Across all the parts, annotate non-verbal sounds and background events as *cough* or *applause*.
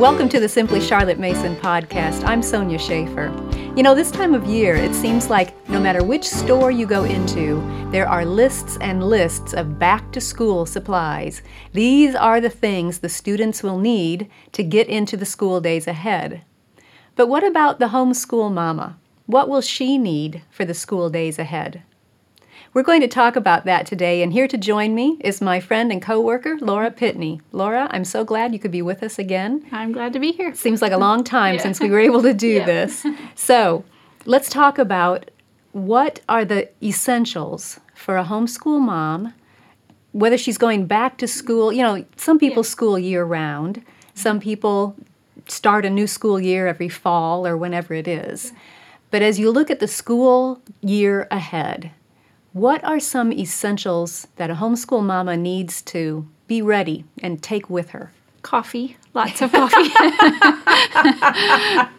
Welcome to the Simply Charlotte Mason podcast. I'm Sonya Shafer. You know, this time of year, it seems like no matter which store you go into, there are lists and lists of back to school supplies. These are the things the students will need to get into the school days ahead. But what about the homeschool mama? What will she need for the school days ahead? We're going to talk about that today, and here to join me is my friend and coworker, Laura Pitney. Laura, I'm so glad you could be with us again. I'm glad to be here. Seems like a long time Yeah. since we were able to do Yeah. this. So, let's talk about what are the essentials for a homeschool mom, whether she's going back to school. You know, some people Yeah. school year round, some people start a new school year every fall or whenever it is. But as you look at the school year ahead, what are some essentials that a homeschool mama needs to be ready and take with her? Coffee, lots of coffee. *laughs*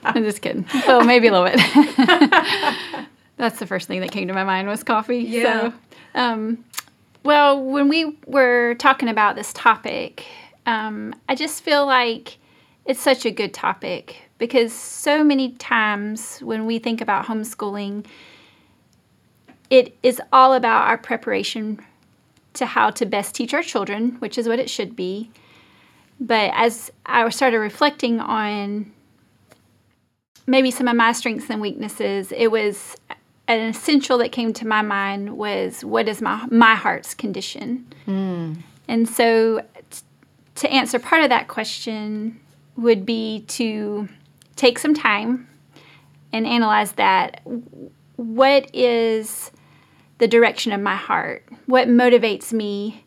I'm just kidding. Well, maybe a little bit. *laughs* That's the first thing that came to my mind was coffee. Yeah. So, um, well, when we were talking about this topic, um, I just feel like it's such a good topic because so many times when we think about homeschooling, it is all about our preparation to how to best teach our children, which is what it should be. But as I started reflecting on maybe some of my strengths and weaknesses, it was an essential that came to my mind was what is my my heart's condition. Hmm. And so t- to answer part of that question would be to take some time and analyze that. What is the direction of my heart? What motivates me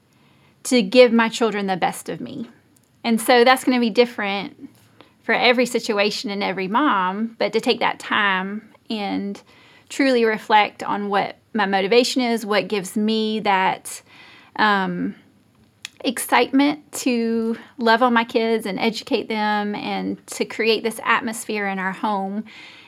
to give my children the best of me? And so that's going to be different for every situation and every mom, but to take that time and truly reflect on what my motivation is, what gives me that um, excitement to love on my kids and educate them and to create this atmosphere in our home.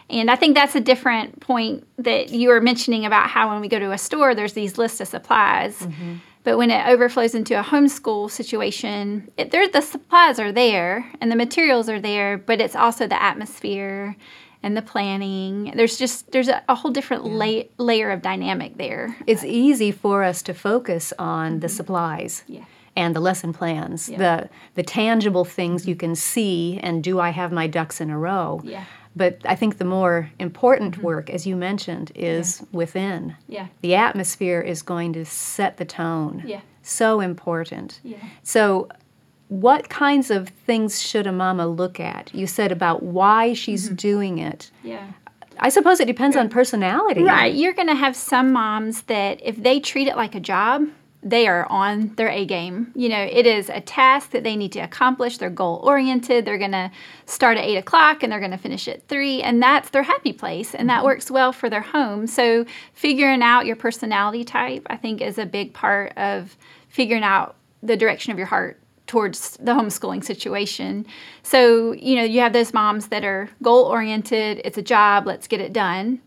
And I think that's a different point that you were mentioning about how when we go to a store, there's these lists of supplies. Mm-hmm. But when it overflows into a homeschool situation, it, the supplies are there and the materials are there, but it's also the atmosphere and the planning. There's just there's a, a whole different la- layer of dynamic there. It's easy for us to focus on the mm-hmm. supplies Yeah. and the lesson plans, Yeah. the the tangible things you can see and do I have my ducks in a row? Yeah. But I think the more important mm-hmm. work, as you mentioned, is within. Yeah. The atmosphere is going to set the tone. Yeah. So important. Yeah. So, what kinds of things should a mama look at? You said about why she's mm-hmm. doing it. Yeah. I suppose it depends on personality. Right. You're going to have some moms that if they treat it like a job, they are on their A game. You know, it is a task that they need to accomplish. They're goal oriented. They're going to start at eight o'clock and they're going to finish at three, and that's their happy place, and that mm-hmm. works well for their home. So, figuring out your personality type, I think, is a big part of figuring out the direction of your heart towards the homeschooling situation. So, you know, you have those moms that are goal oriented, it's a job, let's get it done.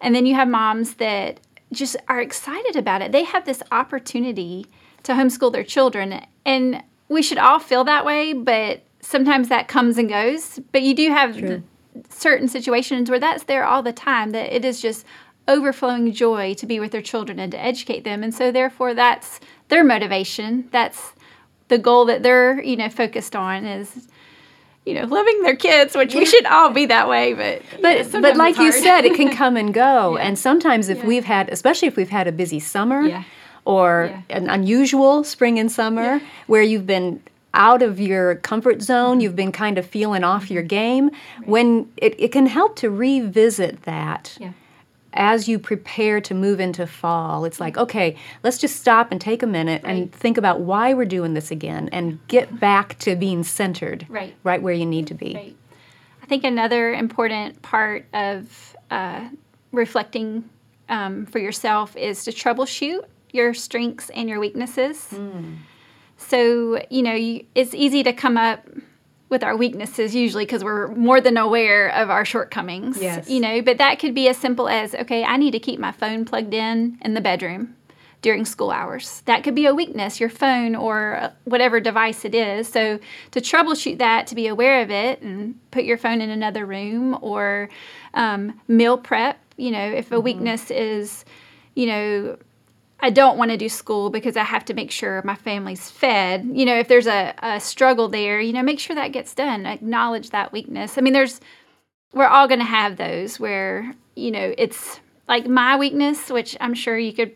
And then you have moms that just are excited about it. They have this opportunity to homeschool their children. And we should all feel that way, but sometimes that comes and goes. But you do have certain situations where that's there all the time, that it is just overflowing joy to be with their children and to educate them. And so, therefore, that's their motivation. That's the goal that they're, you know, focused on is you know, loving their kids, which we should all be that way, but But, yeah, but like you said, it can come and go. *laughs* Yeah. And sometimes if Yeah. we've had, especially if we've had a busy summer Yeah. or Yeah. an unusual spring and summer where you've been out of your comfort zone, you've been kind of feeling off your game, when it, it can help to revisit that. Yeah. As you prepare to move into fall, it's like, okay, let's just stop and take a minute and think about why we're doing this again and get back to being centered Right. right where you need to be. Right. I think another important part of uh, reflecting um, for yourself is to troubleshoot your strengths and your weaknesses. Hmm. So, you know, you, it's easy to come up with our weaknesses usually because we're more than aware of our shortcomings. Yes. You know, but that could be as simple as okay, I need to keep my phone plugged in in the bedroom during school hours. That could be a weakness, your phone or whatever device it is. So, to troubleshoot that, to be aware of it and put your phone in another room or um, meal prep. You know, if a mm-hmm. weakness is, you know, I don't want to do school because I have to make sure my family's fed. You know, if there's a, a struggle there, you know, make sure that gets done. Acknowledge that weakness. I mean, there's, we're all going to have those where, you know, it's like my weakness, which I'm sure you could,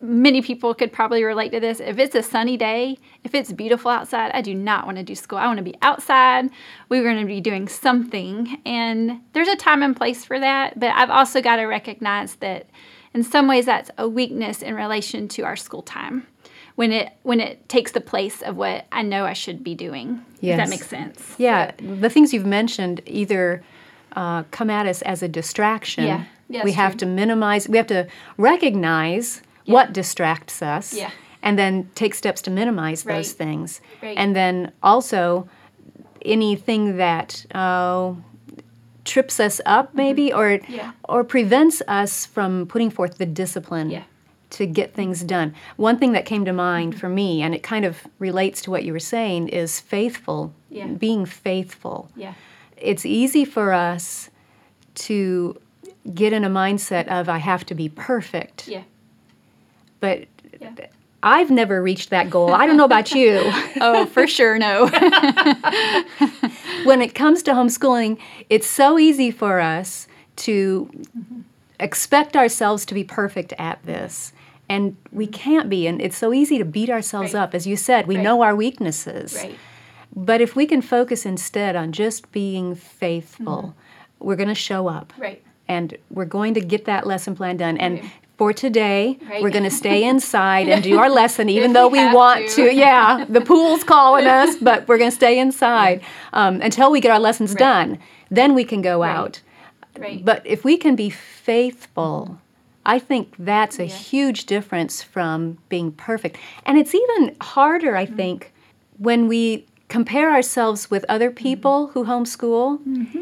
many people could probably relate to this. If it's a sunny day, if it's beautiful outside, I do not want to do school. I want to be outside. We're going to be doing something. And there's a time and place for that. But I've also got to recognize that in some ways that's a weakness in relation to our school time when it when it takes the place of what I know I should be doing. Yes. Does that make sense? Yeah, the things you've mentioned either uh, come at us as a distraction. Yeah, yeah we have true. to minimize. We have to recognize yeah. what distracts us. Yeah. And then take steps to minimize right. those things. Right. And then also anything that uh, trips us up mm-hmm. maybe mm-hmm. or yeah. or prevents us from putting forth the discipline yeah. to get things done. One thing that came to mind mm-hmm. for me and it kind of relates to what you were saying is faithful, yeah. being faithful. Yeah. It's easy for us to get in a mindset of I have to be perfect. Yeah. But yeah. I've never reached that goal. I don't know about you. *laughs* oh, for sure, no. *laughs* when it comes to homeschooling, it's so easy for us to mm-hmm. expect ourselves to be perfect at this. And we can't be. And it's so easy to beat ourselves right. up. As you said, we right. know our weaknesses. Right. But if we can focus instead on just being faithful, mm-hmm. we're going to show up. Right. And we're going to get that lesson plan done. And for today. Right. We're going to stay *laughs* inside and do our lesson, even though we, we want to. to. Yeah, the pool's calling us, but we're going to stay inside um, until we get our lessons right. done. Then we can go right. out. Right. But if we can be faithful, I think that's a yeah. huge difference from being perfect. And it's even harder, I mm-hmm. think, when we compare ourselves with other people mm-hmm. who homeschool. Mm-hmm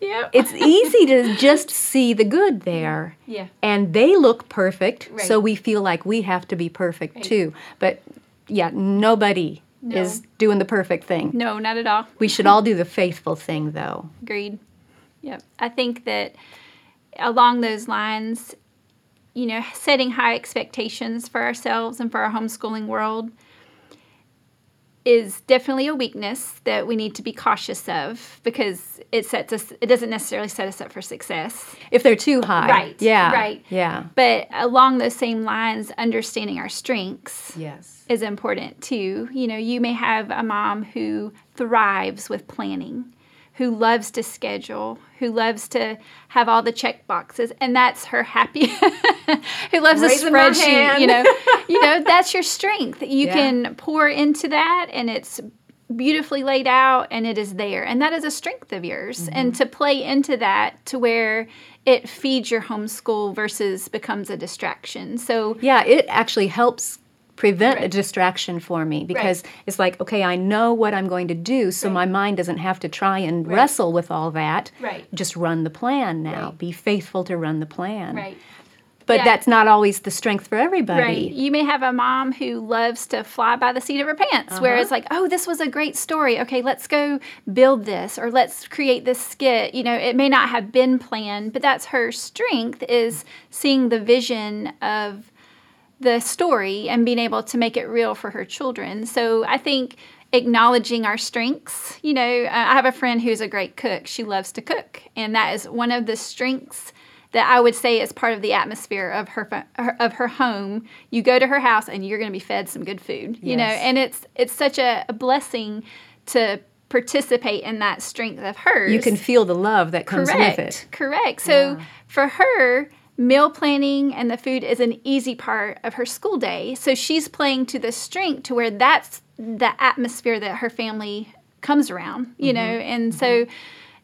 yeah. it's easy to just see the good there. Yeah. And they look perfect, right. so we feel like we have to be perfect right. too. But yeah, nobody no. is doing the perfect thing. No, not at all. We should all do the faithful thing though. Agreed. Yep. I think that along those lines, you know, setting high expectations for ourselves and for our homeschooling world is definitely a weakness that we need to be cautious of because it sets us it doesn't necessarily set us up for success. If they're too high. Right yeah right. yeah. But along those same lines understanding our strengths yes. is important too. You know you may have a mom who thrives with planning who loves to schedule, who loves to have all the check boxes, and that's her happy. *laughs* who loves Raising a spreadsheet, you know, you know that's your strength. You yeah. can pour into that, and it's beautifully laid out, and it is there, and that is a strength of yours. Mm-hmm. And to play into that to where it feeds your homeschool versus becomes a distraction. So yeah, it actually helps prevent right. a distraction for me because right. it's like okay i know what i'm going to do so right. my mind doesn't have to try and wrestle with all that right just run the plan now be faithful to run the plan right but yeah. that's not always the strength for everybody. Right. You may have a mom who loves to fly by the seat of her pants, uh-huh. where it's like, oh, this was a great story. Okay, let's go build this or let's create this skit. You know, it may not have been planned, but that's her strength is seeing the vision of the story and being able to make it real for her children. So I think acknowledging our strengths. You know, uh, I have a friend who's a great cook. She loves to cook, and that is one of the strengths that I would say is part of the atmosphere of her of her home. You go to her house and you're going to be fed some good food. Yes. You know, and it's it's such a, a blessing to participate in that strength of hers. You can feel the love that comes Correct. with it. Correct. So yeah. for her, meal planning and the food is an easy part of her school day. So she's playing to the strength to where that's the atmosphere that her family comes around, you mm-hmm. know. And mm-hmm. so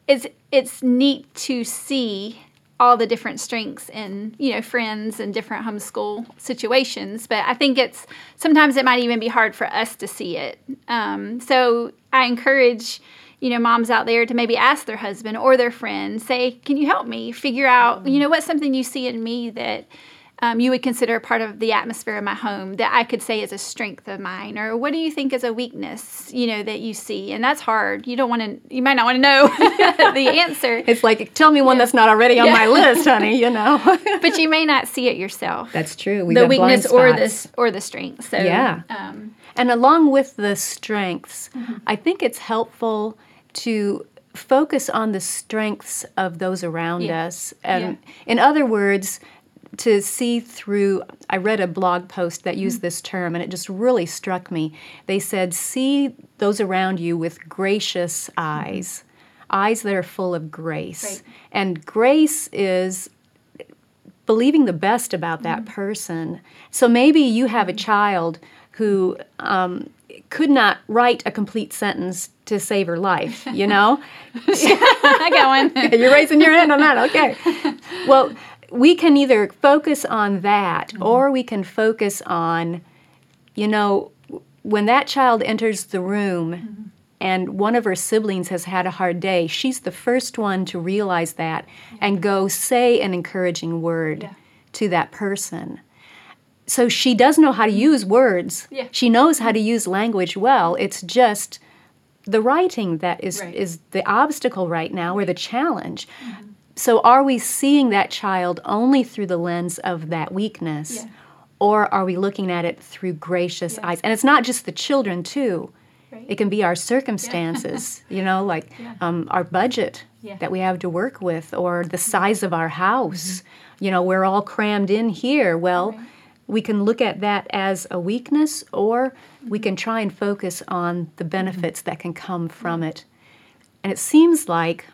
it's it's neat to see all the different strengths in you know friends and different homeschool situations but i think it's sometimes it might even be hard for us to see it um, so i encourage you know, moms out there to maybe ask their husband or their friend, say, "Can you help me figure out, you know, what's something you see in me that um, you would consider part of the atmosphere of my home that I could say is a strength of mine? Or what do you think is a weakness, you know, that you see? And that's hard. You don't want to, you might not want to know *laughs* the *laughs* answer. It's like, tell me one yeah. that's not already on yeah. my list, honey, you know. *laughs* but you may not see it yourself. That's true. We the weakness or the, or the strength. So, yeah. Um, and along with the strengths, mm-hmm. I think it's helpful to focus on the strengths of those around yeah. us. And yeah. in other words, to see through i read a blog post that used mm-hmm. this term and it just really struck me they said see those around you with gracious eyes mm-hmm. eyes that are full of grace right. and grace is believing the best about that mm-hmm. person so maybe you have a mm-hmm. child who um, could not write a complete sentence to save her life, *laughs* you know? *laughs* I got one. *laughs* You're raising your hand on that, okay. Well, we can either focus on that mm-hmm. or we can focus on, you know, when that child enters the room mm-hmm. and one of her siblings has had a hard day, she's the first one to realize that yeah. and go say an encouraging word yeah. to that person so she does know how to use words. Yeah. She knows how to use language well. It's just the writing that is right. is the obstacle right now or the challenge. Mm-hmm. So are we seeing that child only through the lens of that weakness? Yeah. Or are we looking at it through gracious yeah. eyes? And it's not just the children too. Right. It can be our circumstances, *laughs* you know, like um, our budget that we have to work with, or the size of our house. Mm-hmm. You know, we're all crammed in here. Well, right we can look at that as a weakness or we can try and focus on the benefits that can come from it. And it seems like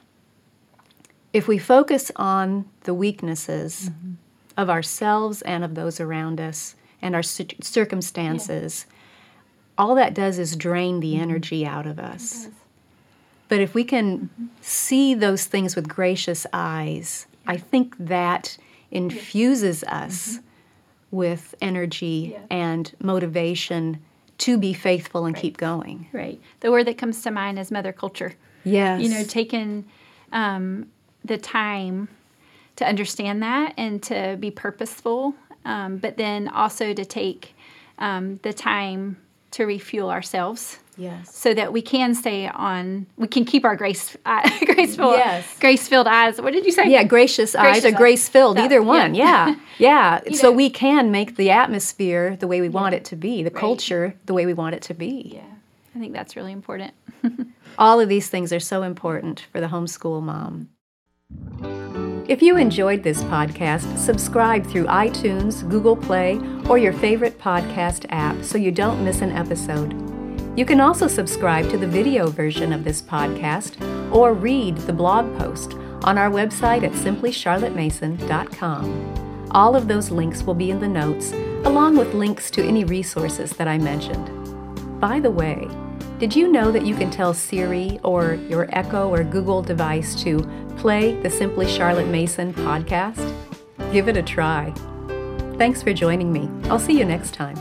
if we focus on the weaknesses mm-hmm. of ourselves and of those around us and our circumstances, yeah. all that does is drain the energy out of us. But if we can mm-hmm. see those things with gracious eyes, yeah. I think that infuses us mm-hmm with energy yeah. and motivation to be faithful and right. keep going. Right. The word that comes to mind is mother culture. Yes. You know, taking um, the time to understand that and to be purposeful, um, but then also to take um, the time to refuel ourselves Yes. So that we can stay on, we can keep our grace, *laughs* uh, graceful, yes. grace-filled eyes. What did you say? Yeah, gracious, gracious eyes or grace-filled, either one. Yeah, yeah. *laughs* yeah. so know. we can make the atmosphere the way we yeah. want it to be, the right. culture the way we want it to be. Yeah, I think that's really important. *laughs* All of these things are so important for the homeschool mom. If you enjoyed this podcast, subscribe through iTunes, Google Play, or your favorite podcast app so you don't miss an episode. You can also subscribe to the video version of this podcast or read the blog post on our website at simplycharlottemason.com. All of those links will be in the notes, along with links to any resources that I mentioned. By the way, did you know that you can tell Siri or your Echo or Google device to play the Simply Charlotte Mason podcast? Give it a try. Thanks for joining me. I'll see you next time.